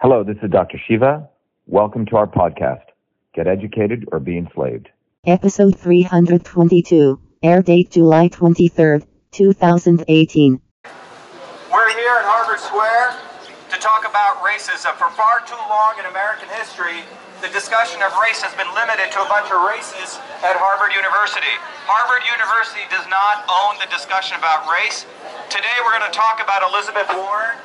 Hello, this is Dr. Shiva. Welcome to our podcast, Get Educated or Be Enslaved. Episode 322, air date July 23rd, 2018. We're here at Harvard Square to talk about racism. For far too long in American history, the discussion of race has been limited to a bunch of races at Harvard University. Harvard University does not own the discussion about race. Today we're going to talk about Elizabeth Warren,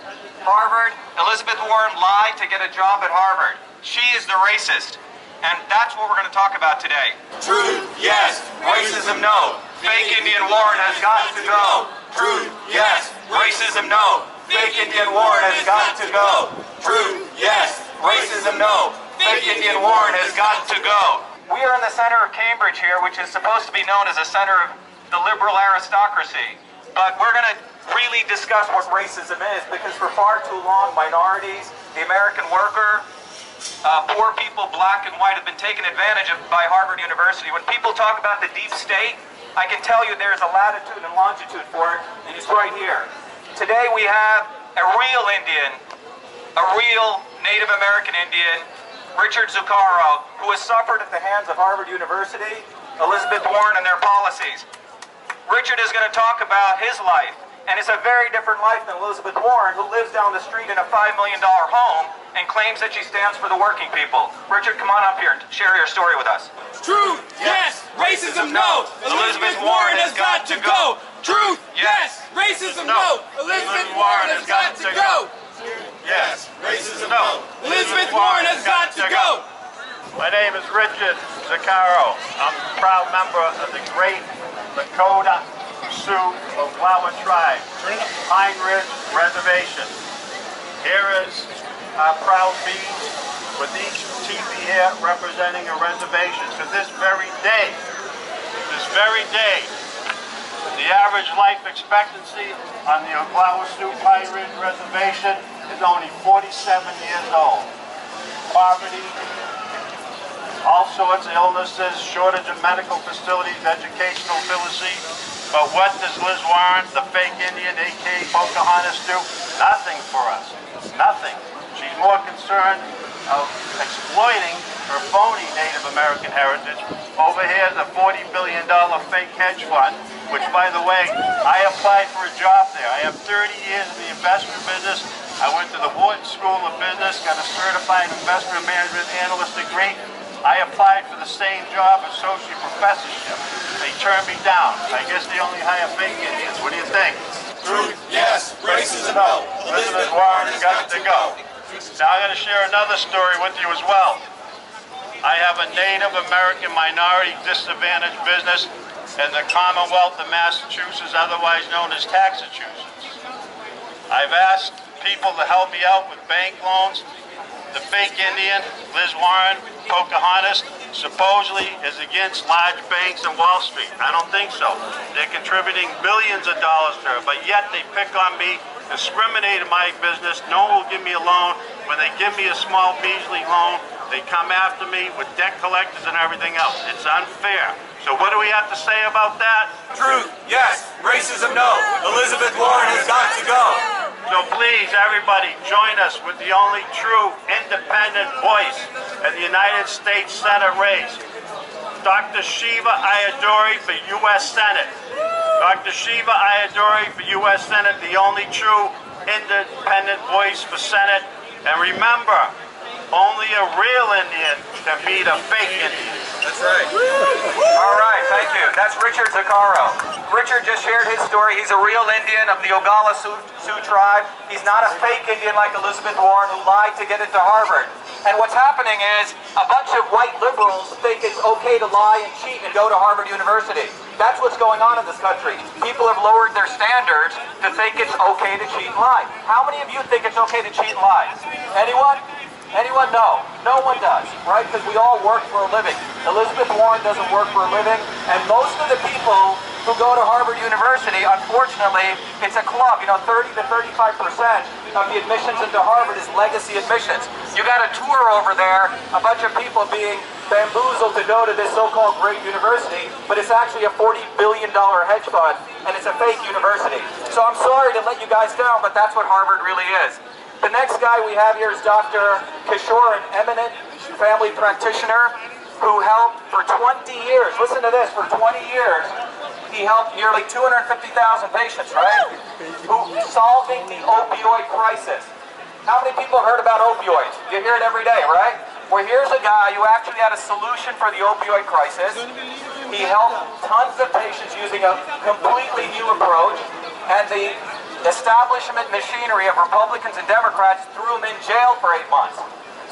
Harvard. Elizabeth Warren lied to get a job at Harvard. She is the racist. And that's what we're going to talk about today. Truth, yes. Racism, no. Fake Indian Warren has got to go. Truth, yes. Racism, no. Fake Indian Warren has got to go. Truth, yes. Racism, no. Fake Indian Warren has got to go. We are in the center of Cambridge here, which is supposed to be known as a center of the liberal aristocracy. But we're going to really discuss what racism is because for far too long, minorities, the American worker, uh, poor people, black and white, have been taken advantage of by Harvard University. When people talk about the deep state, I can tell you there's a latitude and longitude for it, and it's right here. Today we have a real Indian, a real Native American Indian, Richard Zuccharo, who has suffered at the hands of Harvard University, Elizabeth Warren, and their policies. Richard is going to talk about his life, and it's a very different life than Elizabeth Warren, who lives down the street in a $5 million home and claims that she stands for the working people. Richard, come on up here and share your story with us. Truth, yes. Racism, no. Elizabeth Warren has got to go. Truth, yes. Racism, no. Elizabeth Warren has got to go. Yes. Racism, no. Elizabeth Warren has got to go. My name is Richard Zuccharo. I'm a proud member of the great Lakota Sioux Oglala tribe, Pine Ridge Reservation. Here is our proud beads with each teepee here representing a reservation. To this very day, this very day, the average life expectancy on the Oglala Sioux Pine Ridge Reservation is only 47 years old. Poverty, all sorts of illnesses, shortage of medical facilities, educational literacy. But what does Liz Warren, the fake Indian, aka Pocahontas, do? Nothing for us. Nothing. She's more concerned of exploiting her phony Native American heritage. Over here is a $40 billion fake hedge fund, which, by the way, I applied for a job there. I have 30 years in the investment business. I went to the Wharton School of Business, got a certified investment management analyst degree. I applied for the same job, associate professorship. They turned me down. I guess they only hire fake Indians. What do you think? Truth, yes. Racism, no. Elizabeth Warren has got to go. Now I'm going to share another story with you as well. I have a Native American minority disadvantaged business in the Commonwealth of Massachusetts, otherwise known as Taxachusetts. I've asked people to help me out with bank loans. The fake Indian, Liz Warren, Pocahontas, supposedly is against large banks and Wall Street. I don't think so. They're contributing billions of dollars to her, but yet they pick on me, discriminate in my business. No one will give me a loan. When they give me a small measly loan, they come after me with debt collectors and everything else. It's unfair. So what do we have to say about that? Truth, yes. Racism, no. Elizabeth Warren has got to go. So please, everybody, join us with the only true independent voice in the United States Senate race. Dr. Shiva Ayyadurai for U.S. Senate. Dr. Shiva Ayyadurai for U.S. Senate, the only true independent voice for Senate. And remember, only a real Indian can beat a fake Indian. That's right. All right, thank you. That's Richard Zuccharo. Richard just shared his story. He's a real Indian of the Oglala Sioux, Sioux tribe. He's not a fake Indian like Elizabeth Warren who lied to get into Harvard. And what's happening is a bunch of white liberals think it's okay to lie and cheat and go to Harvard University. That's what's going on in this country. People have lowered their standards to think it's okay to cheat and lie. How many of you think it's okay to cheat and lie? Anyone? Anyone? No. No one does, right? Because we all work for a living. Elizabeth Warren doesn't work for a living, and most of the people who go to Harvard University, unfortunately, it's a club. You know, 30 to 35 percent of the admissions into Harvard is legacy admissions. You got a tour over there, a bunch of people being bamboozled to go to this so-called great university, but it's actually a 40 billion dollar hedge fund, and it's a fake university. So I'm sorry to let you guys down, but that's what Harvard really is. The next guy we have here is Dr. Kishore, an eminent family practitioner who helped for 20 years. Listen to this, for 20 years, he helped nearly 250,000 patients, right? Who solving the opioid crisis. How many people heard about opioids? You hear it every day, right? Well, here's a guy who actually had a solution for the opioid crisis. He helped tons of patients using a completely new approach, and the establishment machinery of Republicans and Democrats threw him in jail for eight months.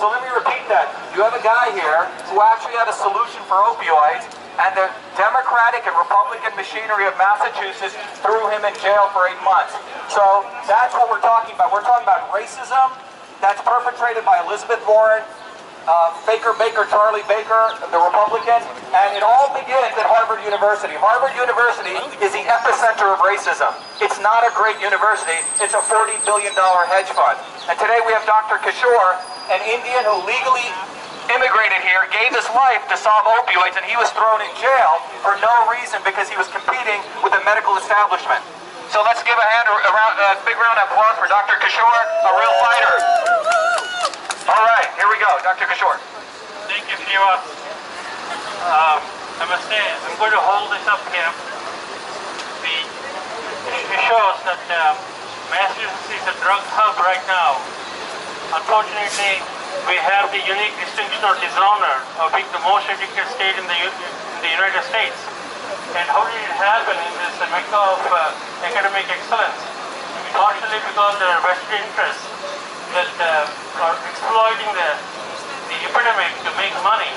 So let me repeat that. You have a guy here who actually had a solution for opioids, and the Democratic and Republican machinery of Massachusetts threw him in jail for eight months. So that's what we're talking about. We're talking about racism that's perpetrated by Elizabeth Warren, uh, Baker Baker, Charlie Baker, the Republican, and it all begins at Harvard University. Harvard University is the epicenter of racism. It's not a great university, it's a $40 billion hedge fund. And today we have Dr. Kishore, an Indian who legally immigrated here, gave his life to solve opioids, and he was thrown in jail for no reason because he was competing with the medical establishment. So let's give a hand, a, round, a big round of applause for Dr. Kishore, a real fighter. Here we go, Dr. Kishore. Thank you, Shiva. Um, namaste. I'm going to hold this up here. The, it shows that uh, Massachusetts is a drug hub right now. Unfortunately, we have the unique distinction or dishonor of being the most educated state in the, in the United States. And how did it happen in this mecca of uh, academic excellence? Partially because there are vested interests that uh, are exploiting the, the epidemic to make money.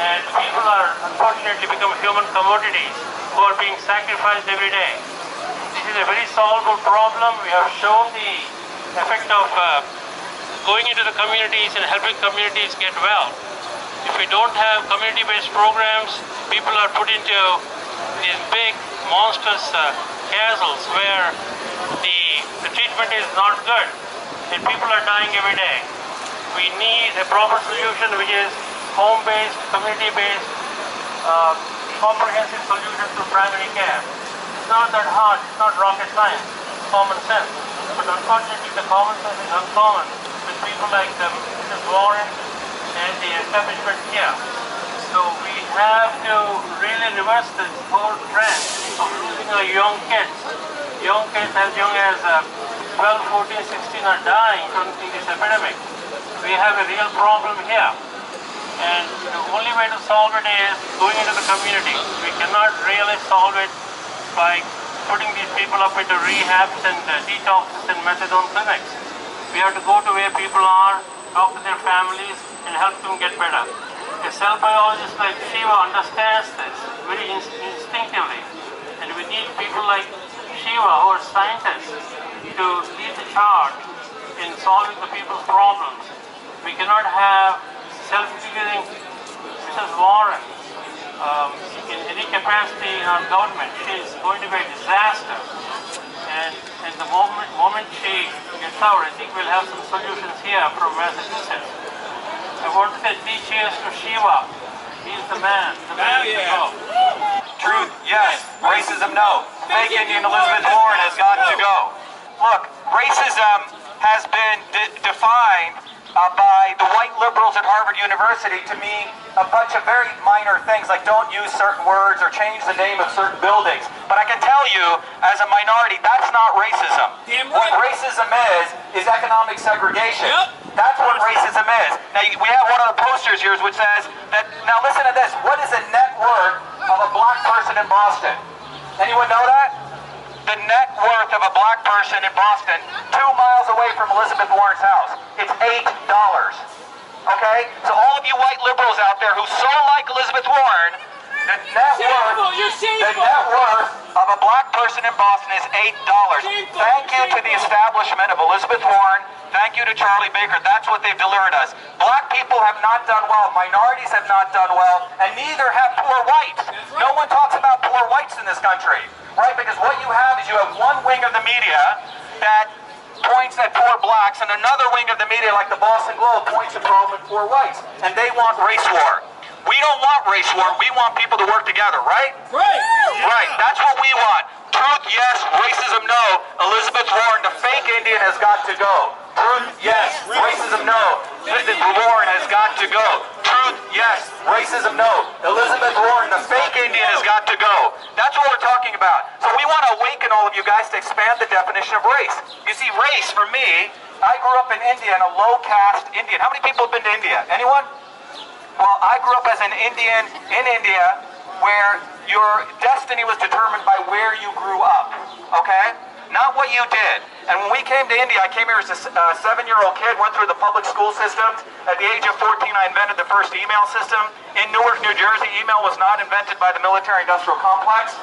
And people are unfortunately become human commodities who are being sacrificed every day. This is a very solvable problem. We have shown the effect of uh, going into the communities and helping communities get well. If we don't have community-based programs, people are put into these big, monstrous uh, castles where the, the treatment is not good and people are dying every day. We need a proper solution which is home-based, community-based, uh, comprehensive solution to primary care. It's not that hard, it's not rocket science, it's common sense. But unfortunately the common sense is uncommon with people like um, Mrs. Warren and the establishment here. So we have to really reverse this whole trend of losing our young kids. Young kids as young as uh, 12, 14, 16 are dying from this epidemic. We have a real problem here. And the only way to solve it is going into the community. We cannot really solve it by putting these people up into rehabs and uh, detoxes and methadone clinics. We have to go to where people are, talk to their families, and help them get better. A cell biologist like Shiva understands this very inst instinctively. And we need people like Shiva, who are scientists, to lead the charge in solving the people's problems. We cannot have self-figuring Mrs. Warren um, in any capacity in our government. She is going to be a disaster. And, and the moment, moment she gets out, I think we'll have some solutions here from Massachusetts. I want to say three cheers to Shiva. He's the man. The man the yeah. go. Truth, yes. Racism, no. Fake Indian Elizabeth Warren has got to go. Look, racism has been de- defined uh, by the white liberals at Harvard University to mean a bunch of very minor things like don't use certain words or change the name of certain buildings. But I can tell you, as a minority, that's not racism. Damn What racism is, is economic segregation. Yep. That's what racism is. Now, we have one of the posters here which says that, now listen to this, what is the net worth of a black person in Boston? Anyone know that? The net worth of a black person in Boston, two miles away from Elizabeth Warren's house, it's $8. Okay? So all of you white liberals out there who so like Elizabeth Warren, the net worth, the net worth of a black person in Boston is eight dollars. Thank you to the establishment of Elizabeth Warren. Thank you to Charlie Baker. That's what they've delivered us. Black people have not done well. Minorities have not done well, and neither have poor whites. No one talks about poor whites in this country, right? Because what you have is you have one wing of the media that points at poor blacks, and another wing of the media, like the Boston Globe, points at problem poor whites, and they want race war. We don't want race war. We want people to work together, right? Right. Right, that's what we want. Truth, yes. Racism, no. Elizabeth Warren, the fake Indian, has got to go. Truth, yes. Racism, no. Elizabeth Warren has got to go. Truth, yes. Racism, no. Elizabeth Warren, the fake Indian, has got to go. That's what we're talking about. So we want to awaken all of you guys to expand the definition of race. You see, race, for me, I grew up in India, in a low-caste Indian. How many people have been to India? Anyone? Well, I grew up as an Indian in India where your destiny was determined by where you grew up, okay? Not what you did. And when we came to India, I came here as a uh, seven-year-old kid, went through the public school system. At the age of 14, I invented the first email system. In Newark, New Jersey, email was not invented by the military-industrial complex.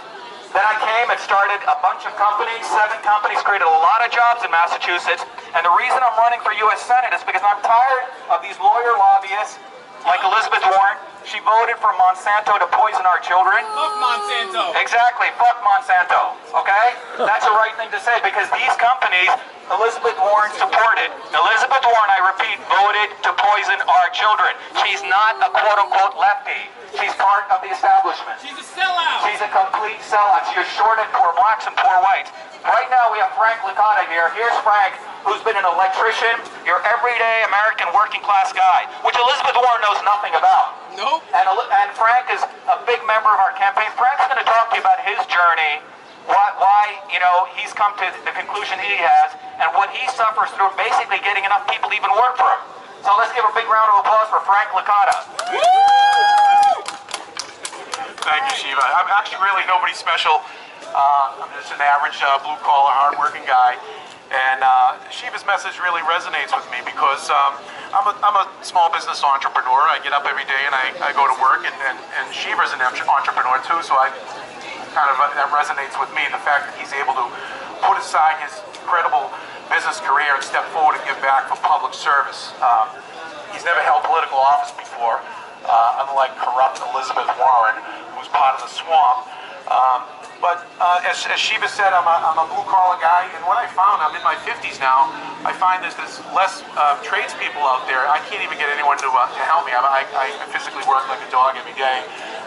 Then I came and started a bunch of companies, seven companies, created a lot of jobs in Massachusetts. And the reason I'm running for U.S. Senate is because I'm tired of these lawyer lobbyists like Elizabeth Warren. She voted for Monsanto to poison our children. Fuck Monsanto. Exactly. Fuck Monsanto. Okay? That's the right thing to say because these companies, Elizabeth Warren supported. Elizabeth Warren, I repeat, voted to poison our children. She's not a quote unquote lefty. She's part of the establishment. She's a sellout. She's a complete sellout. She is shorted poor blacks and poor whites. Right now we have Frank Licata here. Here's Frank, who's been an electrician, your everyday American working class guy, which Elizabeth Warren knows nothing about. Nope. And, and Frank is a big member of our campaign. Frank's going to talk to you about his journey, why, why, you know, he's come to the conclusion he has, and what he suffers through basically getting enough people to even work for him. So let's give a big round of applause for Frank Licata. Thank you, Shiva. I'm actually really nobody special. Uh, I'm just an average uh, blue collar, hardworking guy. And uh, Shiva's message really resonates with me because um, I'm, a, I'm a small business entrepreneur. I get up every day and I, I go to work, and, and, and Shiva's an entrepreneur too, so I kind of uh, that resonates with me. The fact that he's able to put aside his incredible business career and step forward and give back for public service. Um, he's never held political office before, uh, unlike corrupt Elizabeth Warren, who's part of the swamp. Um, but uh, as, as Shiva said, I'm a, I'm a blue collar guy, and what I found, I'm in my 50s now, I find there's, there's less uh, tradespeople out there. I can't even get anyone to, uh, to help me. I, I, I physically work like a dog every day.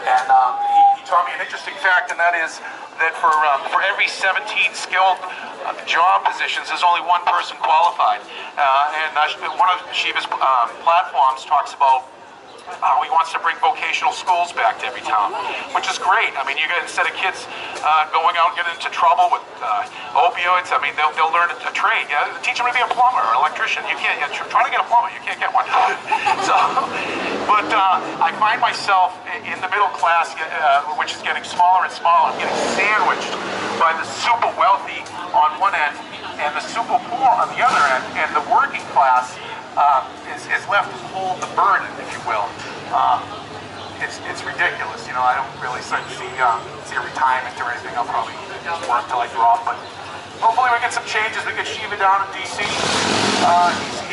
And um, he, he taught me an interesting fact, and that is that for, um, for every 17 skilled uh, job positions, there's only one person qualified. Uh, and one of Shiva's um, platforms talks about uh, he wants to bring vocational schools back to every town, which is great. I mean, you get instead of kids uh, going out and getting into trouble with uh, opioids, I mean, they'll, they'll learn a, trade. Yeah, teach them to be a plumber or electrician. You can't. Yeah, tr- trying to get a plumber, you can't get one. so, but uh, I find myself in the middle class, uh, which is getting smaller and smaller. I'm getting sandwiched by the super wealthy on one end and the super poor on the other end, and the working class uh, is, is left to hold the burden, if you will. Um, it's, it's ridiculous. You know, I don't really see, um, see a retirement or anything. I'll probably work till I drop, but hopefully we get some changes. We get Shiva down in D.C. Uh,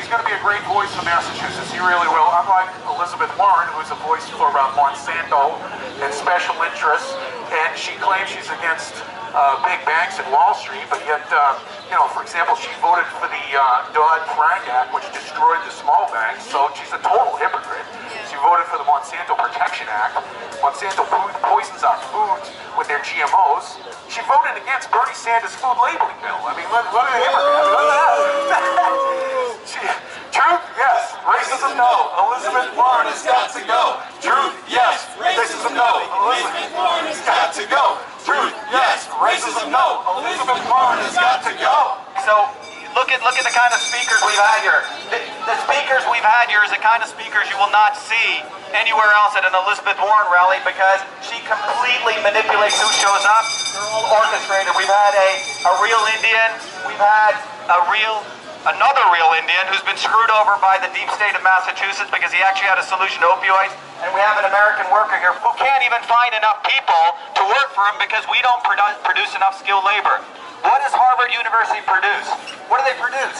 going to be a great voice for Massachusetts. He really will. Unlike Elizabeth Warren, who's a voice for uh, Monsanto and special interests, and she claims she's against uh, big banks and Wall Street, but yet, uh, you know, for example, she voted for the uh, Dodd-Frank Act, which destroyed the small banks, so she's a total hypocrite. She voted for the Monsanto Protection Act. Monsanto food poisons our foods with their GMOs. She voted against Bernie Sanders' food labeling bill. I mean, what, what a hypocrite. I truth, yes. Racism, no. Elizabeth Warren has got to go. Truth, yes. Racism, no. Elizabeth Warren has got to go. Truth, yes. Racism, no. Elizabeth Warren has got to go. So look at look at the kind of speakers we've had here. The, the speakers we've had here is the kind of speakers you will not see anywhere else at an Elizabeth Warren rally because she completely manipulates who shows up. They're all orchestrated. We've had a, a real Indian. We've had a real another real Indian who's been screwed over by the deep state of Massachusetts because he actually had a solution to opioids. And we have an American worker here who can't even find enough people to work for him because we don't produ- produce enough skilled labor. What does Harvard University produce? What do they produce?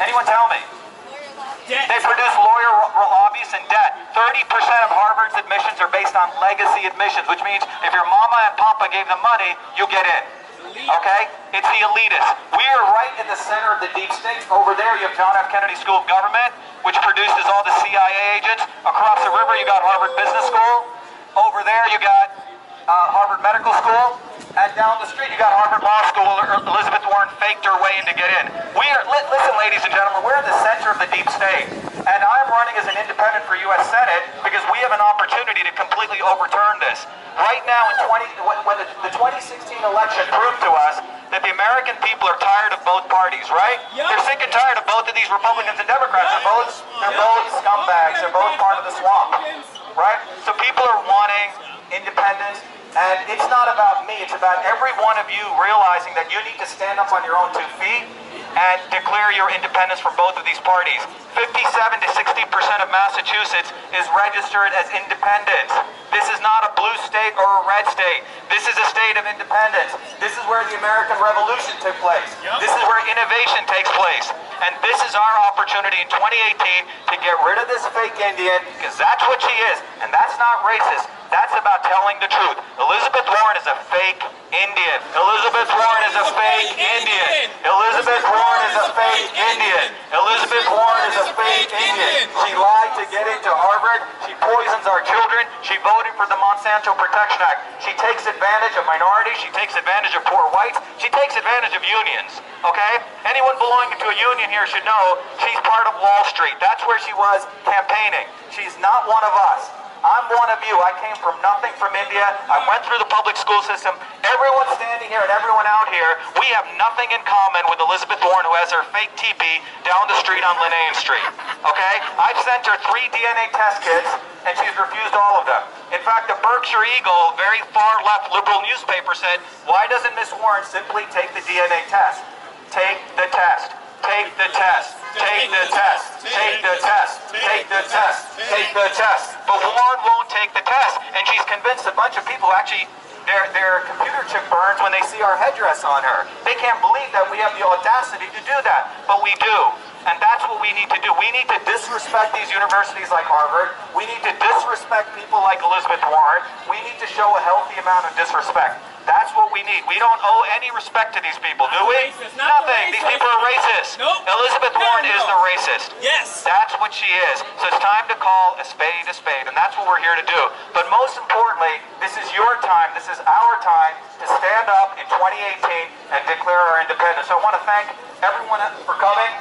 Anyone tell me? Debt. They produce lawyer lobbyists and debt. 30% of Harvard's admissions are based on legacy admissions, which means if your mama and papa gave them money, you get in. Okay? It's the elitists. We are right in the center of the deep state. Over there, you have John F. Kennedy School of Government, which produces all the CIA agents. Across the river, you got Harvard Business School. Over there, you got uh, Harvard Medical School. And down the street, you got Harvard Law School. Elizabeth Warren faked her way in to get in. We are, listen, ladies and gentlemen, we're in the center of the deep state. And I'm running as an independent for U.S. Senate because we have an opportunity to completely overturn this. Right now, in 20, when the, the 2016 election proved to us that the American people are tired of both parties, right? Yep. They're sick and tired of both of these Republicans and Democrats. They're both, they're both scumbags. They're both part of the swamp, right? So people are wanting independence. And it's not about me, it's about every one of you realizing that you need to stand up on your own two feet and declare your independence from both of these parties. 57 to 60% of Massachusetts is registered as independent. This is not a blue state or a red state. This is a state of independence. This is where the American Revolution took place. This is where innovation takes place. And this is our opportunity in 2018 to get rid of this fake Indian, because that's what she is. And that's not racist. That's about telling the truth. Elizabeth Warren is a fake Indian. Elizabeth Warren is a fake Indian. Elizabeth Warren is a fake Indian. Elizabeth Warren is a fake Indian. She lied to get into Harvard. She poisons our children. She voted for the Monsanto Protection Act. She takes advantage of minorities. She takes advantage of poor whites. She takes advantage of unions. Okay? Anyone belonging to a union here should know she's part of Wall Street. That's where she was campaigning. She's not one of us. I'm one of you. I came from nothing from India. I went through the public school system. Everyone standing here and everyone out here, we have nothing in common with Elizabeth Warren, who has her fake teepee down the street on Linnaean Street. Okay? I've sent her three DNA test kits, and she's refused all of them. In fact, the Berkshire Eagle, very far left liberal newspaper, said, why doesn't Miss Warren simply take the DNA test? Take the test. Take the test. Take the test. Take the test. Take the test. Take the test. But Warren won't take the test, and she's convinced a bunch of people actually their their computer chip burns when they see our headdress on her. They can't believe that we have the audacity to do that, but we do. And that's what we need to do. We need to disrespect these universities like Harvard. We need to disrespect people like Elizabeth Warren. We need to show a healthy amount of disrespect. That's what we need. We don't owe any respect to these people, do we? racist, not Nothing. These people are racist. Nope. Elizabeth Warren is no. the racist. Yes. That's what she is. So it's time to call a spade a spade, and that's what we're here to do. But most importantly, this is your time, this is our time to stand up in 2018 and declare our independence. So I want to thank everyone for coming.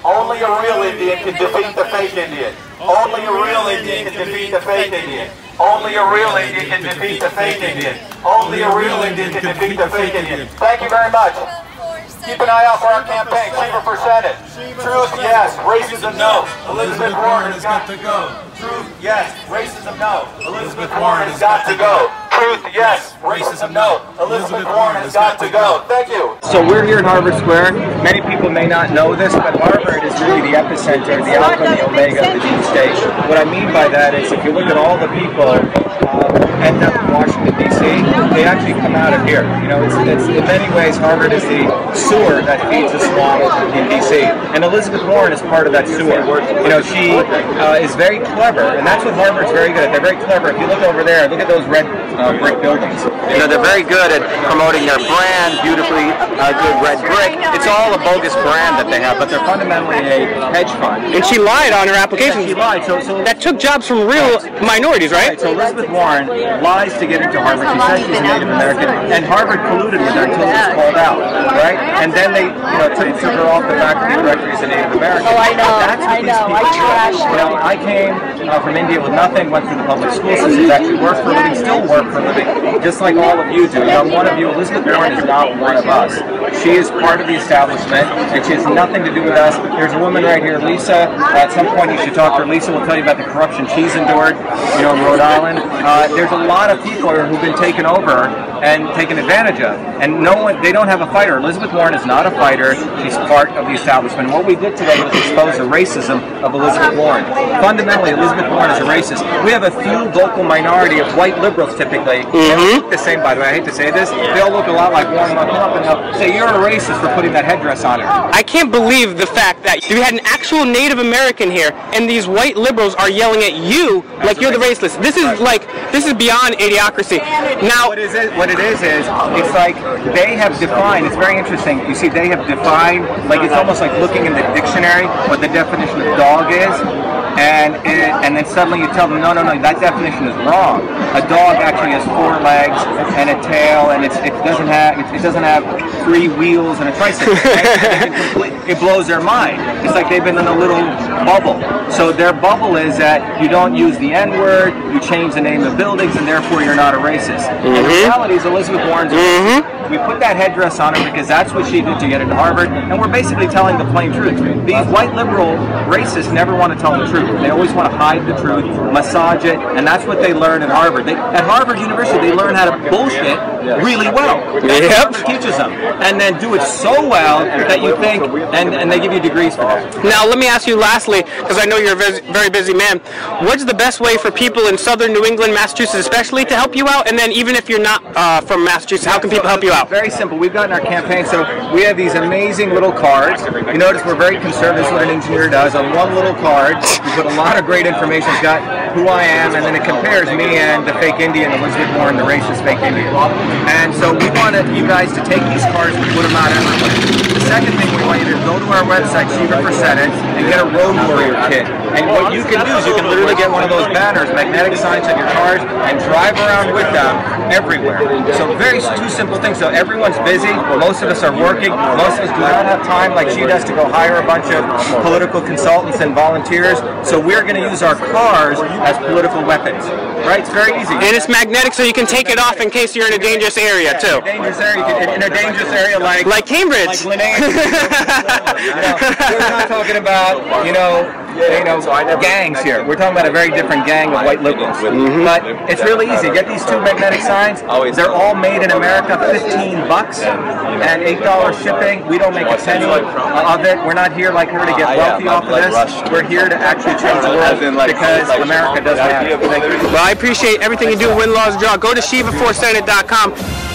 Only a real Indian can defeat the fake Indian. Only a real Indian can defeat the fake Indian. Only a real Indian can defeat the fake Indian. Only a real Indian can defeat the fake Indian. Thank you very much. Keep an eye out for our campaign. Shiva for Senate. Truth, yes. Racism, no. Elizabeth Warren has got to go. Truth, yes. Racism, no. Elizabeth Warren has got to go. Truth, yes. Racism, no. Elizabeth Warren has got to go. Thank you. So we're here in Harvard Square. Many people may not know this, but Harvard is really the epicenter, the alpha and the omega of the deep state. What I mean by that is if you look at all the people uh, who end up in Washington, D.C., they actually come out of here. You know, it's, it's, in many ways, Harvard is the sewer that feeds the swamp in D.C. And Elizabeth Warren is part of that sewer. You know, she uh, is very clever, and that's what Harvard's very good at. They're very clever. If you look over there, look at those red uh, brick buildings. You know, they're very good at promoting their brand, beautifully uh, good red brick. It's all a bogus brand that they have, but they're fundamentally a hedge fund. And she lied on her application. She lied. So, so That took jobs from real minorities, right? Right, so Elizabeth Warren lies to get into Harvard. She says she's a Native American, and Harvard colluded with her until it was called out, right? And then they, you know, took, took her off the faculty directory as a Native American. Oh, I know, That's what I these know, people I do. trash You know, I came uh, from India with nothing, went through the public school system, actually worked for a living, still work for a living, just like all of you do. You know, I'm one of you. Elizabeth Warren is not one of us. She is part of the establishment, and she has nothing to do with us. There's a woman right here, Lisa. at some point, you should talk to her. Lisa will tell you about the corruption she's endured, you know, in Rhode Island. Uh, there's a lot of people who've been taken over and taken advantage of, and no one, they don't have a fighter. Elizabeth Warren is not a fighter. She's part of the establishment. And what we did today was expose the racism of Elizabeth Warren. Fundamentally, Elizabeth Warren is a racist. We have a few vocal minority of white liberals typically. Look the same, by the way. I hate to say this. They all look a lot like Warren. Up and they'll say, "You're a racist for putting that headdress on her." I can't believe the fact that you had an actual Native American here, and these white liberals are yelling at you like you're the racist. This is like this is beyond idiocracy. Now, what is it? What it is is it's like they have defined. It's very interesting. You see, they have defined like it's almost like looking in the dictionary what the definition of dog is, and it, and then suddenly you tell them, no, no, no, that definition is wrong. A dog actually has four legs and a tail, and it's, it doesn't have it doesn't have three wheels and a tricycle. Right? it blows their mind. It's like they've been in a little bubble. So their bubble is that you don't use the N word, you change the name of buildings, and therefore you're not a racist. And the mm-hmm. reality is Elizabeth Warren's racist. Mm-hmm. We put that headdress on her because that's what she did to get into Harvard, and we're basically telling the plain truth. These white liberal racists never want to tell the truth. They always want to hide the truth, massage it, and that's what they learn at Harvard. They, at Harvard University, they learn how to bullshit really well. That's Yep. Harvard teaches them, and then do it so well that you think, and, and they give you degrees for that. Now, let me ask you lastly, because I know you're a very busy man. What's the best way for people in southern New England, Massachusetts, especially, to help you out? And then, even if you're not uh, from Massachusetts, how can people help you out? Very simple. We've gotten our campaign, so we have these amazing little cards. You notice we're very conservative. That's what an engineer does. On one little card, we put a lot of great information. It's got who I am, and then it compares me and the fake Indian, Elizabeth Warren, the racist fake Indian. And so we wanted you guys to take these cards and put them out everywhere. Second thing we want you to go to our website, Shiva for Senate, and get a road warrior kit. And what you can do is you can literally get one of those banners, magnetic signs on your cars, and drive around with them everywhere. So very two simple things. So everyone's busy. Most of us are working. Most of us do not have time, like she does, to go hire a bunch of political consultants and volunteers. So we're going to use our cars as political weapons. Right? It's very easy. And it's magnetic, so you can take it off in case you're in a dangerous area, too. Dangerous area. In a dangerous area like Like Cambridge. like Linnea. we're not talking about you know you know gangs here. We're talking about a very different gang of white liberals. But it's really easy. Get these two magnetic signs. They're all made in America. Fifteen bucks and eight dollars shipping. We don't make a penny of it. We're not here like her to get wealthy off of this. We're here to actually change the world because America doesn't have it. You. Well, I appreciate everything you do. Win Laws Draw. Go to ShivaForSenate.com.